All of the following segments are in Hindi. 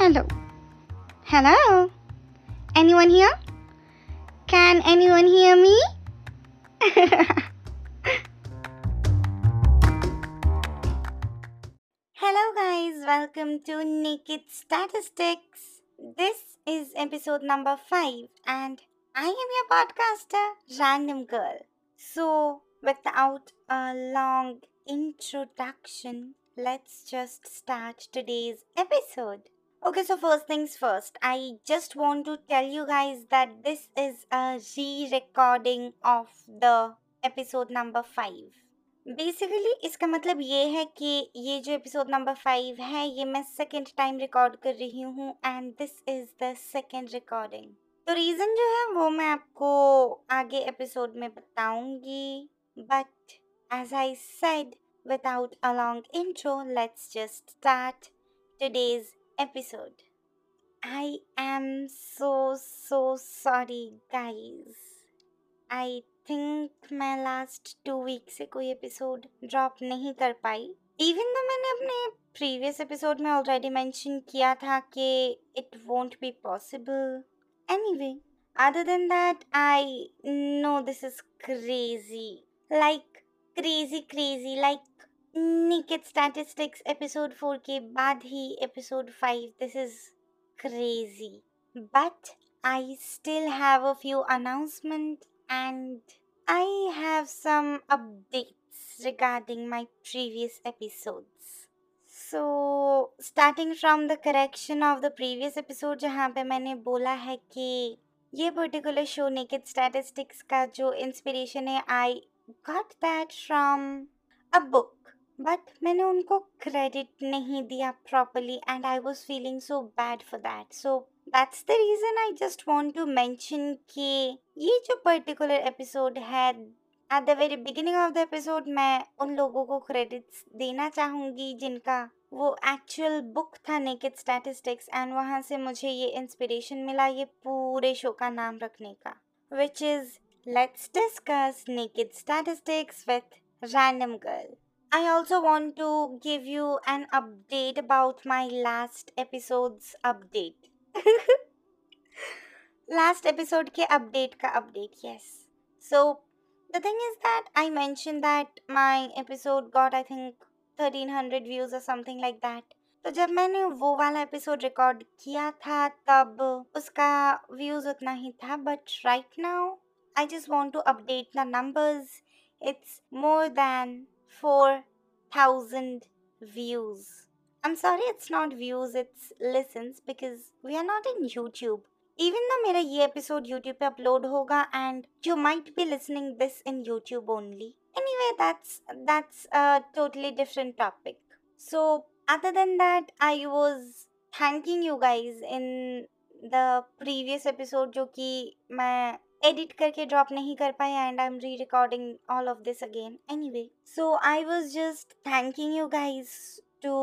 Hello. Hello. Anyone here? Can anyone hear me? Hello, guys. Welcome to Naked Statistics. This is episode number 5, and I am your podcaster, Random Girl. So, without a long introduction, let's just start today's episode. Okay, so first things first, I just want to tell you guys that this is a re recording of the episode number 5. Basically इसका मतलब ये है कि ये जो एपिसोड नंबर फाइव है ये मैं सेकेंड टाइम रिकॉर्ड कर रही हूँ and this is the second recording तो रीज़न जो है वो मैं आपको आगे एपिसोड में बताऊंगी but as I said without a long intro let's just start today's episode i am so so sorry guys i think मैं लास्ट टू वीक से कोई एपिसोड ड्रॉप नहीं कर पाई इवन तो मैंने अपने प्रीवियस एपिसोड में ऑलरेडी मेंशन किया था कि it won't be possible anyway other than that i know this is crazy like crazy crazy like naked statistics episode four के बाद ही episode five this is crazy but I still have a few announcement and I have some updates regarding my previous episodes so starting from the correction of the previous episode जहाँ पे मैंने बोला है कि ये पर्टिकुलर शो निकेट स्टैटिस्टिक्स का जो इंस्पिरेशन है I got that from a book but मैंने उनको क्रेडिट नहीं दिया properly and I was feeling so bad for that so that's the reason I just want to mention कि ये जो पर्टिकुलर एपिसोड है at the very beginning of the episode मैं उन लोगों को क्रेडिट्स देना चाहूँगी जिनका वो एक्चुअल बुक था नेकेड स्टैटिस्टिक्स एंड वहाँ से मुझे ये इंस्पिरेशन मिला ये पूरे शो का नाम रखने का which is let's discuss naked statistics with random girl I also want to give you an update about my last episode's update. last episode के update का update, yes. So the thing is that I mentioned that my episode got I think 1300 views or something like that. तो जब मैंने वो वाला एपिसोड रिकॉर्ड किया था तब उसका व्यूज उतना ही था but right now I just want to update the numbers it's more than 4000 views. I'm sorry it's not views, it's listens because we are not in YouTube. Even though मेरा ये एपिसोड YouTube पे अपलोड होगा and you might be listening this in YouTube only. Anyway, that's that's a totally different topic. So other than that, I was thanking you guys in the previous episode जो कि मैं एडिट करके ड्रॉप नहीं कर पाई and I am re recording all of this again anyway so I was just thanking you guys to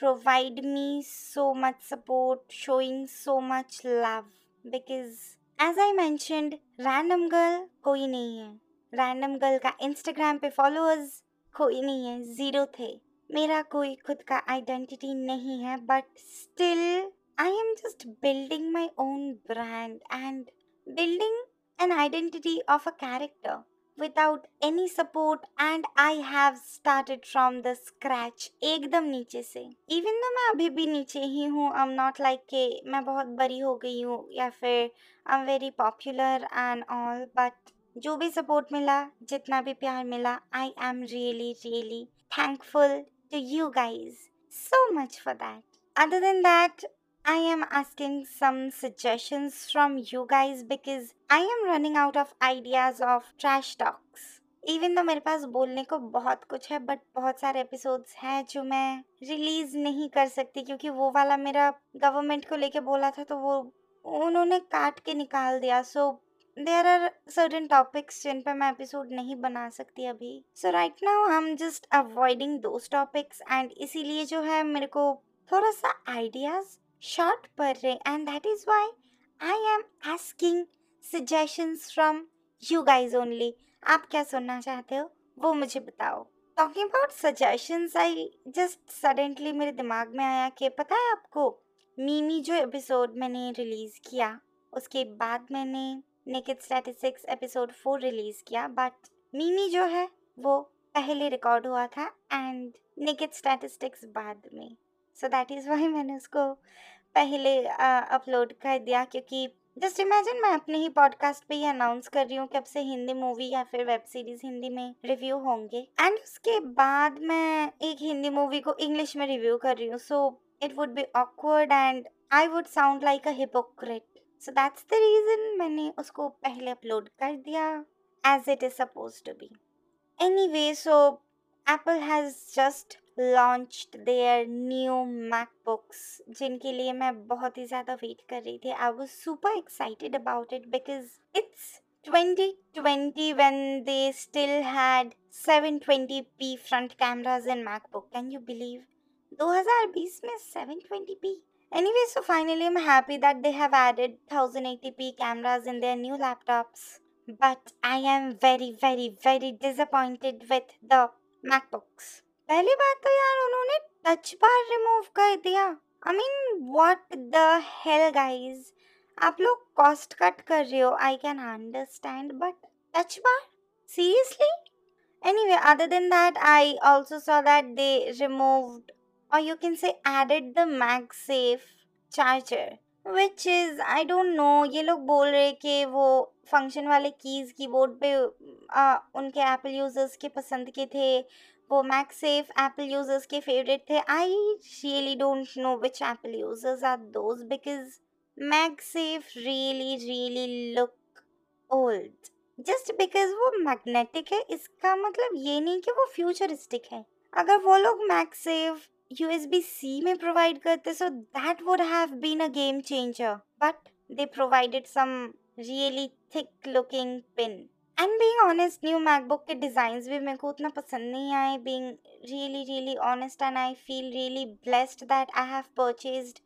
provide me so much support, showing so much love. Because as I mentioned, Random Girl कोई नहीं है. रैंडम गर्ल का इंस्टाग्राम पे फॉलोअर्स कोई नहीं है. ज़ीरो थे. मेरा कोई खुद का आइडेंटिटी नहीं है but still I am just building my own brand and building an identity of a character without any support and I have started from the scratch एकदम नीचे से even though मैं अभी भी नीचे ही हूँ I'm not like कि मैं बहुत बड़ी हो गई हूँ या फिर I'm very popular and all but जो भी सपोर्ट मिला जितना भी प्यार मिला I am really really thankful to you guys so much for that other than that I am asking some suggestions from you guys because I am running out of ideas of trash talks. Even तो मेरे पास बोलने को बहुत कुछ है बट बहुत सारे एपिसोड्स हैं जो मैं रिलीज़ नहीं कर सकती क्योंकि वो वाला मेरा गवर्नमेंट को लेके बोला था तो वो उन्होंने काट के निकाल दिया so there are certain topics जिन पर मैं एपिसोड नहीं बना सकती अभी so right now I am just avoiding those topics and इसीलिए जो है मेरे को थोड़ा सा आइडियाज़ शॉर्ट पड़ रहे and that is why I am asking suggestions from you guys only आप क्या सुनना चाहते हो? वो मुझे बताओ। Talking about suggestions I just suddenly मेरे दिमाग में आया कि पता है आपको मीमी जो एपिसोड मैंने रिलीज़ किया, उसके बाद मैंने naked statistics episode four release किया बट मीमी जो है, वो पहले रिकॉर्ड हुआ था एंड नेकेड स्टैटिस्टिक्स बाद में। सो दैट इज़ वाई मैंने उसको पहले अपलोड कर दिया क्योंकि जस्ट इमेजिन मैं अपने ही पॉडकास्ट पे ये अनाउंस कर रही हूँ कब से हिंदी मूवी या फिर वेब सीरीज़ हिंदी में रिव्यू होंगे। एंड उसके बाद मैं एक हिंदी मूवी को इंग्लिश में रिव्यू कर रही हूँ। So, it would be awkward and I would sound like a hypocrite. So, that's the reason मैंने उसको पहले अपलोड कर दिया, as it is suppose to be. Anyway so, Apple has just launched their new MacBooks जिनके लिए मैं बहुत ही ज़्यादा वेट कर रही थी I was super excited about it because it's 2020 when they still had 720p front cameras in MacBook. Can you believe? 2020 में 720p. Anyway, so finally I'm happy that they have added 1080p cameras in their new laptops. But I am very, very, very disappointed with the MacBooks. पहली बात तो यार उन्होंने टच बार रिमूव कर दिया I mean what the hell guys आप लोग कॉस्ट कट कर रहे हो I can understand but touch bar seriously anyway other than that i also saw that they removed or you can say added the magsafe charger which is i don't know ये लोग बोल रहे कि वो फ़ंक्शन वाले कीज कीबोर्ड पे आ, उनके एप्पल यूज़र्स के पसंद के थे वो मैक्स सेफ़ एप्पल यूज़र्स के फेवरेट थे। I really don't know which Apple users are those because MagSafe really really look old just because वो मैग्नेटिक है इसका मतलब ये नहीं कि वो फ्यूचरिस्टिक है। अगर वो लोग मैक सेफ़ सी में प्रोवाइड करते so that would have been a game changer but they provided some really thick looking pin and being honest new MacBook के डिज़ाइंस भी मेरे को उतना पसंद नहीं आए. Being really really honest and I feel really blessed that I have purchased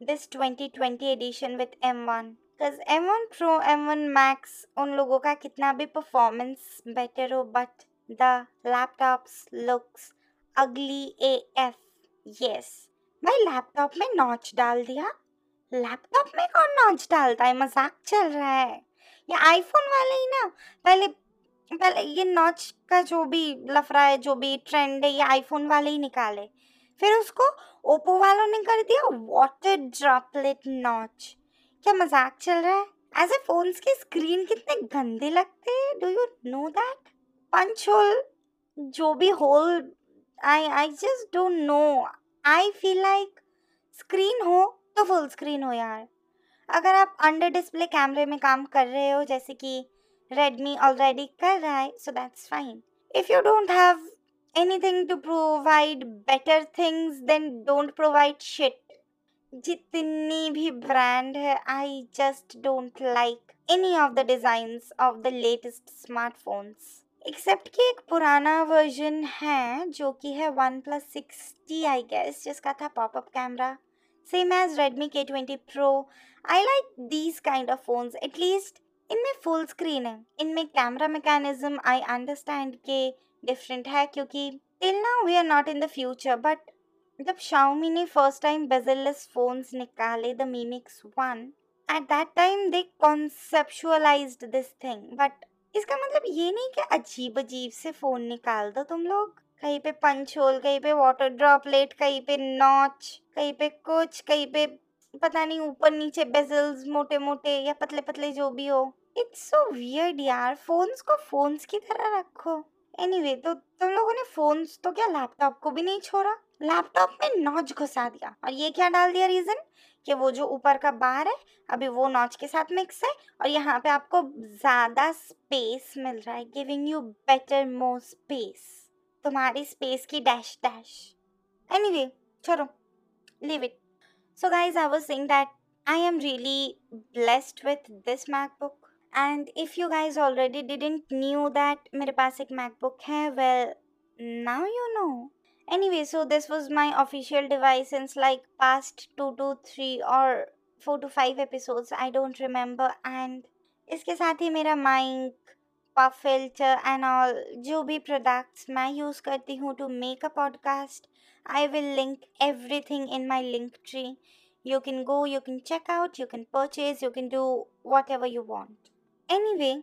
this 2020 edition with M1 because M1 Pro M1 Max, उन लोगों का कितना भी परफॉर्मेंस बेटर हो but the laptops looks ugly A F yes भाई लैपटॉप में नॉच डाल दिया। लैपटॉप में कौन नॉच डालता है? मज़ाक चल रहा है। ये आईफोन वाले ही ना, पहले पहले ये नॉच का जो भी लफड़ा है, जो भी ट्रेंड है, ये आईफोन वाले ही निकाले। फिर उसको ओप्पो वालों ने कर दिया वाटर ड्रॉपलेट नॉच। क्या मज़ाक चल रहा है? ऐसे फोन्स के स्क्रीन कितने गंदे लगते हैं। Do you know that punch hole जो भी hole I I just don't know I feel like screen हो तो फुल स्क्रीन हो यार। अगर आप अंडर डिस्प्ले कैमरे में काम कर रहे हो, जैसे कि रेडमी ऑलरेडी कर रहा है so that's fine if you don't have anything to provide better things then don't provide shit जितनी भी ब्रांड है I just don't like any of the designs of the latest smartphones except कि एक पुराना वर्जन है, जो कि है one plus sixty, I guess, जिसका था popup camera. Same as Redmi के twenty pro I like these kind of phones at least इनमें फुल स्क्रीन है। इनमें कैमरा मैकेनिज्म आई अंडरस्टैंड के डिफरेंट है, क्योंकि till now we are not in the future but जब शाओमी ने फ़र्स्ट टाइम बेजललेस फोन्स निकाले the Mi Mix one at that time they conceptualized this thing but इसका मतलब ये नहीं कि अजीब अजीब से फ़ोन निकाल दो तुम लोग। कहीं पे पंच होल कहीं पे वाटर ड्रॉपलेट कहीं पे नॉच कहीं पे कुछ कहीं पे पता नहीं ऊपर नीचे बेजल्स मोटे मोटे या पतले पतले जो भी हो। इट्स सो वियर्ड यार। फोन्स को फोन्स की तरह रखो। एनीवे anyway, तो तुम लोगों ने फोन्स तो क्या लैपटॉप को भी नहीं छोड़ा? लैपटॉप में नॉच घुसा दिया। और ये क्या डाल दिया रीजन कि वो जो ऊपर का बार है, अभी वो नॉच के साथ मिक्स है और यहाँ पे आपको ज़्यादा स्पेस मिल रहा है giving you better more space तुम्हारी स्पेस की डैश डैश एनी वे चलो leave it so guys I was saying that I am really blessed with this MacBook and if you guys already didn't knew that मेरे पास एक मैकबुक है well now you know Anyway, so this was my official device since like past two to three or four to five episodes. I don't remember. And इसके साथ ही मेरा mic puff filter and all जो भी प्रोडक्ट्स मैं यूज़ करती हूँ to make a podcast I will link everything in my link tree. You can go, you can check out, you can purchase, you can do whatever you want. Anyway,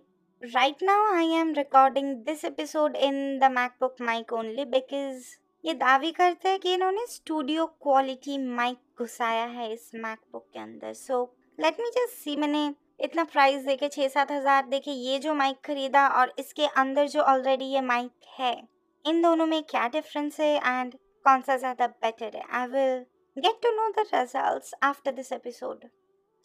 right now I am recording this episode in the MacBook mic only because ये दावी करते हैं कि इन्होंने स्टूडियो क्वालिटी माइक घुसाया है इस मैकबुक के अंदर। So let me just see मैंने इतना प्राइस देके छः सात हज़ार देखे ये जो माइक खरीदा और इसके अंदर जो ऑलरेडी ये माइक है, इन दोनों में क्या डिफरेंस है एंड कौन सा ज़्यादा बेटर है? I will get to know the result after this episode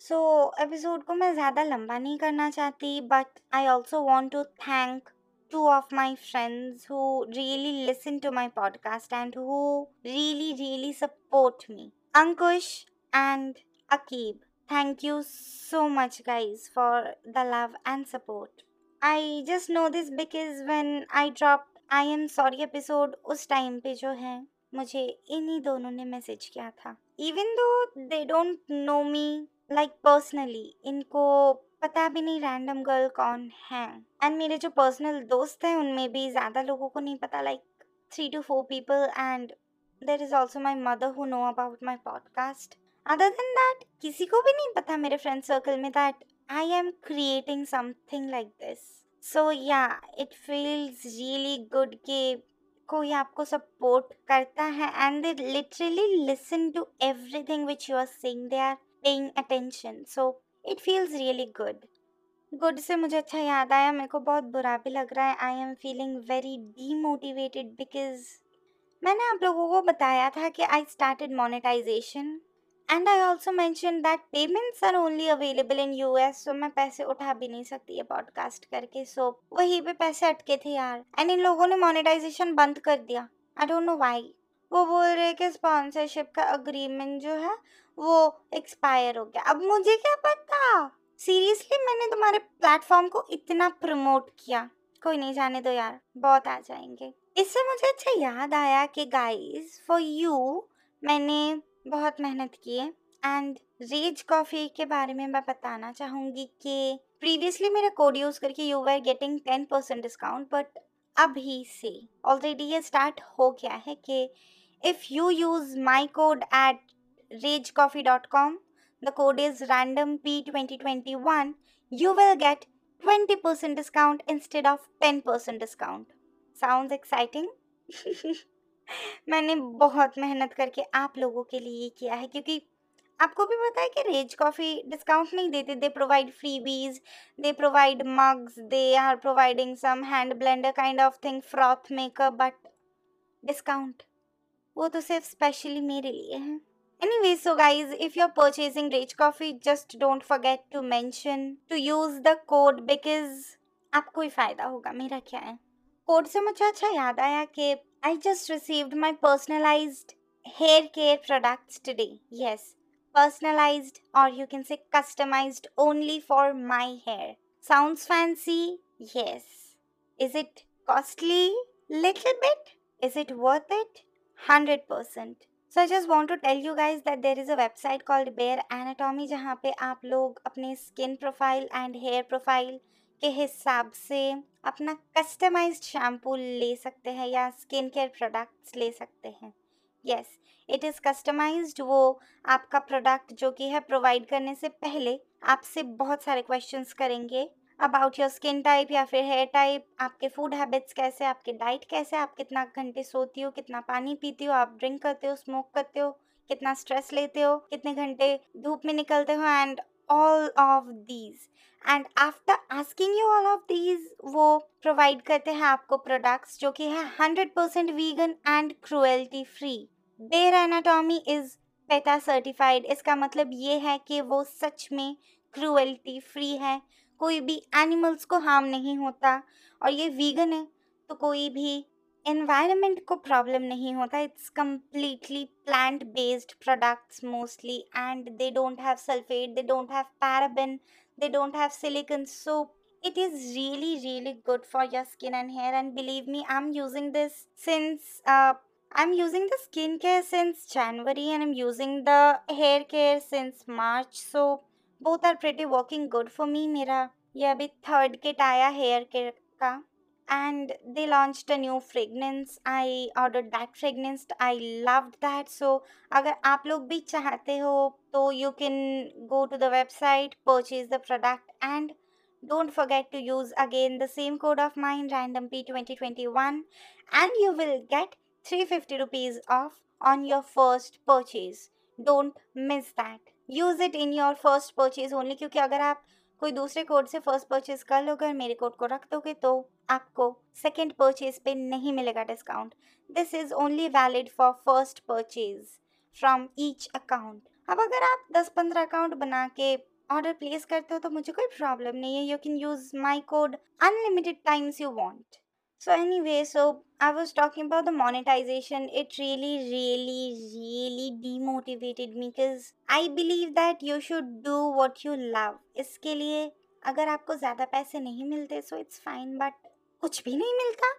so episode को मैं ज़्यादा लंबा नहीं करना चाहती but I also want to thank two of my friends who really listen to my podcast and who really, really support me. Ankush and Akib. Thank you so much, guys, for the love and support. I just know this because when I dropped I am sorry episode उस टाइम पे जो है मुझे इन्हीं दोनों ने मैसेज किया था even though they don't know me like personally इनको पता भी नहीं रैंडम गर्ल कौन है। एंड मेरे जो पर्सनल दोस्त हैं, उनमें भी ज़्यादा लोगों को नहीं पता like three two four people and there is also my mother who know about my podcast other than that किसी को भी नहीं पता मेरे फ्रेंड सर्कल में that I am creating something like this so या इट फील्स रियली गुड कि कोई आपको सपोर्ट करता है and they literally listen to everything which you are saying they are paying attention so it feels really good good से मुझे अच्छा याद आया मेरे को बहुत बुरा भी लग रहा है। I am feeling very demotivated because मैंने आप लोगों को बताया था कि I started monetization and I also mention that payments are only available in U S so मैं पैसे उठा भी नहीं सकती है पॉडकास्ट करके। सो so, वहीं पे पैसे अटके थे यार। एंड इन लोगों ने मोनेटाइजेशन बंद कर दिया। आई डोंट नो वाई वो बोल रहे कि स्पॉन्सरशिप का अग्रीमेंट जो है वो एक्सपायर हो गया। अब मुझे क्या पता? सीरियसली मैंने तुम्हारे प्लेटफॉर्म को इतना प्रमोट किया। कोई नहीं, जाने दो यार। बहुत आ जाएँगे। इससे मुझे अच्छा याद आया कि गाइस फॉर यू मैंने बहुत मेहनत की है। एंड रेज कॉफ़ी के बारे में मैं बताना चाहूँगी कि प्रीवियसली मेरा कोड यूज़ करके you were getting ten percent discount but अभी से ऑलरेडी ये स्टार्ट हो गया है कि if you use my code at ragecoffee.com. The code is randomp2021. You will get 20% discount instead of 10% discount. Sounds exciting? मैंने बहुत मेहनत करके आप लोगों के लिए ये किया है, क्योंकि आपको भी पता है कि रेज कॉफ़ी डिस्काउंट नहीं देते they provide free beans they provide mugs they are providing some hand blender kind of thing froth maker but discount वो तो सिर्फ़ स्पेशली मेरे लिए है Anyway, so guys, if you're purchasing Rage Coffee, just don't forget to mention to use the code because आपको ही फायदा होगा मेरा क्या है कोड से मुझे अच्छा याद आया कि I just received my personalised hair care products today. Yes, personalized or you can say customized only for my hair. Sounds fancy? Yes. Is it costly? Little bit? Is it worth it? 100%. So I just want to tell you guys that there is a website called Bare Anatomy जहाँ पे आप लोग अपने skin profile and hair profile के हिसाब से अपना कस्टमाइज्ड शैम्पू ले सकते हैं या स्किन केयर प्रोडक्ट्स ले सकते हैं। यस इट इज़ कस्टमाइज्ड वो आपका प्रोडक्ट जो कि है प्रोवाइड करने से पहले आपसे बहुत सारे क्वेश्चंस करेंगे। अबाउट योर स्किन टाइप या फिर हेयर टाइप आपके फ़ूड हैबिट्स कैसे आपके डाइट कैसे आप कितना घंटे सोती हो, कितना पानी पीती हो, आप ड्रिंक करते हो स्मोक करते हो, कितना स्ट्रेस लेते हो, कितने घंटे धूप में निकलते हो and all of these and after asking you all of these वो प्रोवाइड करते हैं आपको प्रोडक्ट्स जो कि है hundred percent vegan and cruelty free Bare Anatomy is PETA certified इसका मतलब ये है कि वो सच में क्रुएल्टी फ्री है। कोई भी एनिमल्स को हार्म नहीं होता और ये वीगन है तो कोई भी एनवायरनमेंट को प्रॉब्लम नहीं होता। It's completely plant based products mostly and they don't have sulphate they don't have paraben they don't have silicone so it is really really good for your skin and hair and believe me I am using this since I am using the skin care since January and I am using the hair care since March so both are pretty working good for me मेरा ये अभी थर्ड किट आया हेयर केयर का and they launch the new fragrance I order that fragrance I love that so अगर आप लोग भी चाहते हो तो you can go to the website purchase the product and don't forget to use again the same code of mine random P twenty twenty one and you will get three fifty rupees off on your first purchase don't miss that use it in your first purchase only, क्योंकि अगर आप कोई दूसरे कोड से फ़र्स्ट परचेज कर लोगे और मेरे कोड को रख दोगे तो आपको सेकेंड परचेज पे नहीं मिलेगा discount this is only valid for first purchase from each account अब अगर आप दस पंद्रह अकाउंट बना के ऑर्डर प्लेस करते हो तो मुझे कोई प्रॉब्लम नहीं है. You can use my code unlimited times you want So anyway, so I was talking about the monetization. It really, really, really demotivated me because I believe that you should do what you love. इसके लिए अगर आपको ज़्यादा पैसे नहीं मिलते सो इट्स फाइन बट कुछ भी नहीं मिलता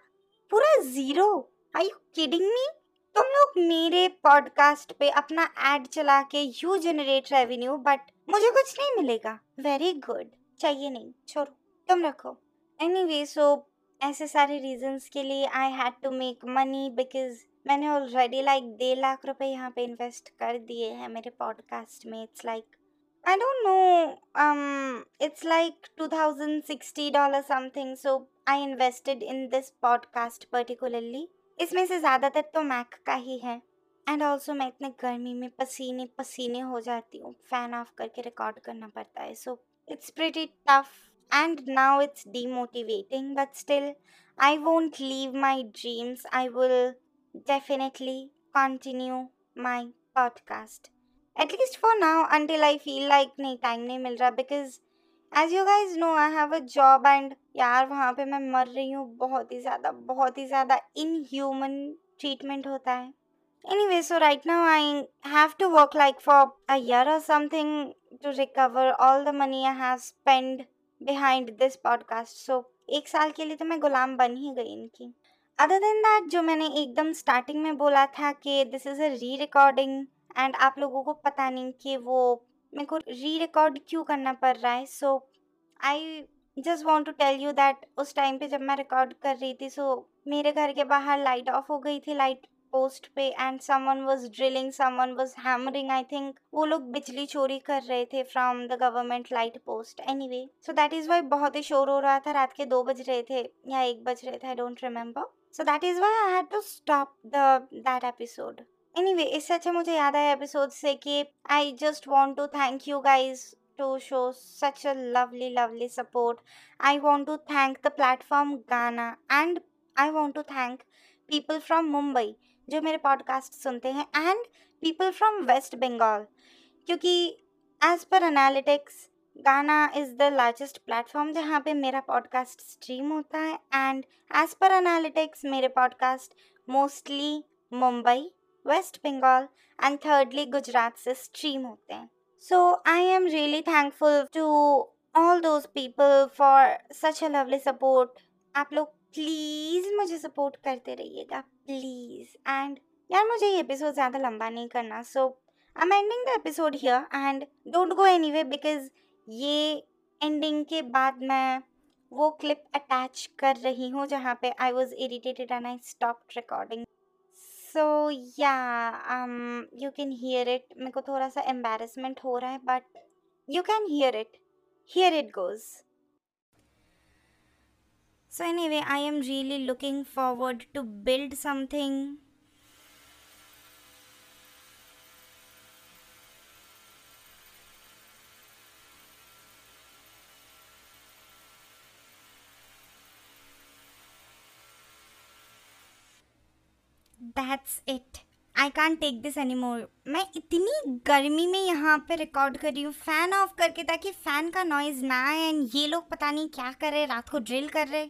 पूरा zero are you kidding me तुम लोग मेरे पॉडकास्ट पे अपना एड चला के यू जनरेट रेवेन्यू बट मुझे कुछ नहीं मिलेगा वेरी गुड चाहिए नहीं छोड़ो तुम रखो एनी वे सो ऐसे सारे रीजंस के लिए I had to make money because मैंने ऑलरेडी लाइक डेढ़ लाख रुपए यहाँ पे इन्वेस्ट कर दिए हैं मेरे पॉडकास्ट में it's like I don't know it's like two thousand sixty dollar something so I invested in this podcast particularly इसमें से ज़्यादातर तो मैक का ही है। एंड ऑल्सो मैं इतने गर्मी में पसीने पसीने हो जाती हूँ फ़ैन ऑफ़ करके रिकॉर्ड करना पड़ता है so it's pretty tough and now it's demotivating but still i won't leave my dreams i will definitely continue my podcast at least for now until i feel like nahi time nahi mil raha because as you guys know i have a job and यार वहाँ पे मैं मर रही हूँ बहुत ही ज़्यादा बहुत ही ज़्यादा इनह्यूमन ट्रीटमेंट होता है Anyway, so right now I have to work like for a year or something to recover all the money I have spent behind this podcast so एक साल के लिए तो मैं गुलाम बन ही गई इनकी। अदर देन दैट जो मैंने एकदम स्टार्टिंग में बोला था कि this is a re recording and आप लोगों को पता नहीं कि वो मेरे को री रिकॉर्ड क्यों करना पड़ रहा है। So I just want to tell you that उस टाइम पे जब मैं रिकॉर्ड कर रही थी सो so, मेरे घर के बाहर लाइट ऑफ़ हो गई थी लाइट पोस्ट पे and someone was drilling someone was hammering I think वो लोग बिजली चोरी कर रहे थे from the government light post anyway so that is why बहुत ही शोर हो रहा था, रात के दो बज रहे थे या एक बज रहे थे I don't remember so that is why I had to stop the that episode anyway इससे अच्छा मुझे याद आया एपिसोड से कि I just want to thank you guys to show such a lovely lovely support. I want to thank the platform ghana and i want to thank people from mumbai. जो मेरे पॉडकास्ट सुनते हैं and people from West Bengal क्योंकि एज पर एनालिटिक्स गाना इज़ द लार्जेस्ट प्लेटफॉर्म जहाँ पे मेरा पॉडकास्ट स्ट्रीम होता है एंड एज पर एनालिटिक्स मेरे podcast mostly Mumbai West Bengal and thirdly Gujarat से स्ट्रीम होते हैं। So I am really thankful to all those people for such a lovely support आप लोग प्लीज़ मुझे सपोर्ट करते रहिएगा, प्लीज़। एंड यार मुझे ये एपिसोड ज़्यादा लंबा नहीं करना so I am ending the episode here and don't go anyway because ये एंडिंग के बाद मैं वो क्लिप अटैच कर रही हूँ जहाँ पे I was irritated and I stop recording so yeah you can here it मेरे को थोड़ा सा एम्बेरसमेंट हो रहा है but you can hear it here it goes So anyway, I am really looking forward to build something. That's it I can't take this any मैं इतनी गर्मी में यहाँ पे रिकॉर्ड कर रही हूँ फ़ैन ऑफ़ करके ताकि फ़ैन का नॉइज़ ना आए एंड ये लोग पता नहीं क्या कर रहे रात को ड्रिल कर रहे।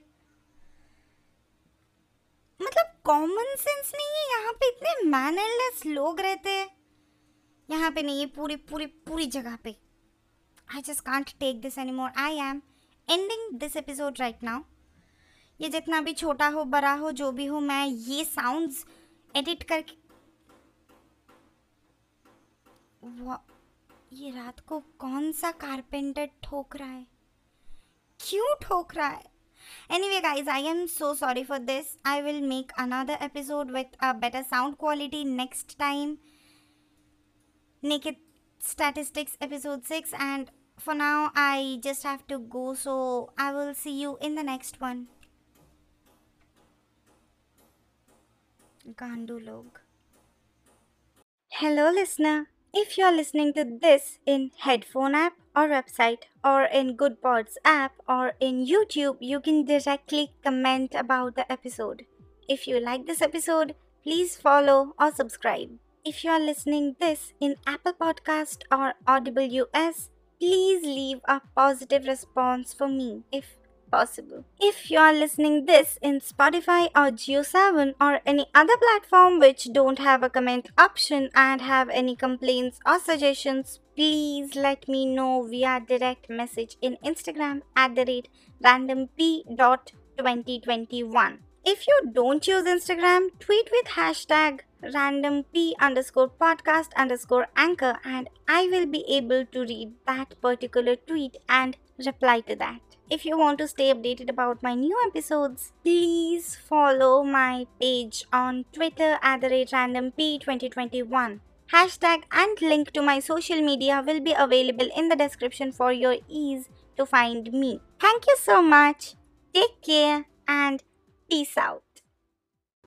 कॉमन सेंस नहीं है? यहाँ पे इतने मैनरलेस लोग रहते हैं। यहाँ पे नहीं है पूरी पूरी पूरी जगह पे। I just can't take this anymore I am ending this episode right now ये जितना भी छोटा हो, बड़ा हो, जो भी हो, मैं ये साउंड्स एडिट करके ये रात को कौन सा कारपेंटर ठोक रहा है? क्यों ठोक रहा है? Anyway, guys, I am so sorry for this. I will make another episode with a better sound quality next time. Naked Statistics episode 6 and for now I just have to go so I will see you in the next one. Gandu log. Hello listener. If you're listening to this in headphone app or website or in Good Pods app or in YouTube, you can directly comment about the episode. If you like this episode, please follow or subscribe. If you are listening this in Apple Podcast or Audible US, please leave a positive response for me if possible. If you are listening this in Spotify or Geo7 or any other platform which don't have a comment option and have any complaints or suggestions, please let me know via direct message in Instagram at the rate randomp.2021. If you don't use Instagram, tweet with hashtag randomp underscore podcast underscore anchor and I will be able to read that particular tweet and reply to that. If you want to stay updated about my new episodes, please follow my page on Twitter at the rate random p 2021. Hashtag and link to my social media will be available in the description for your ease to find me. Thank you so much. Take care and peace out.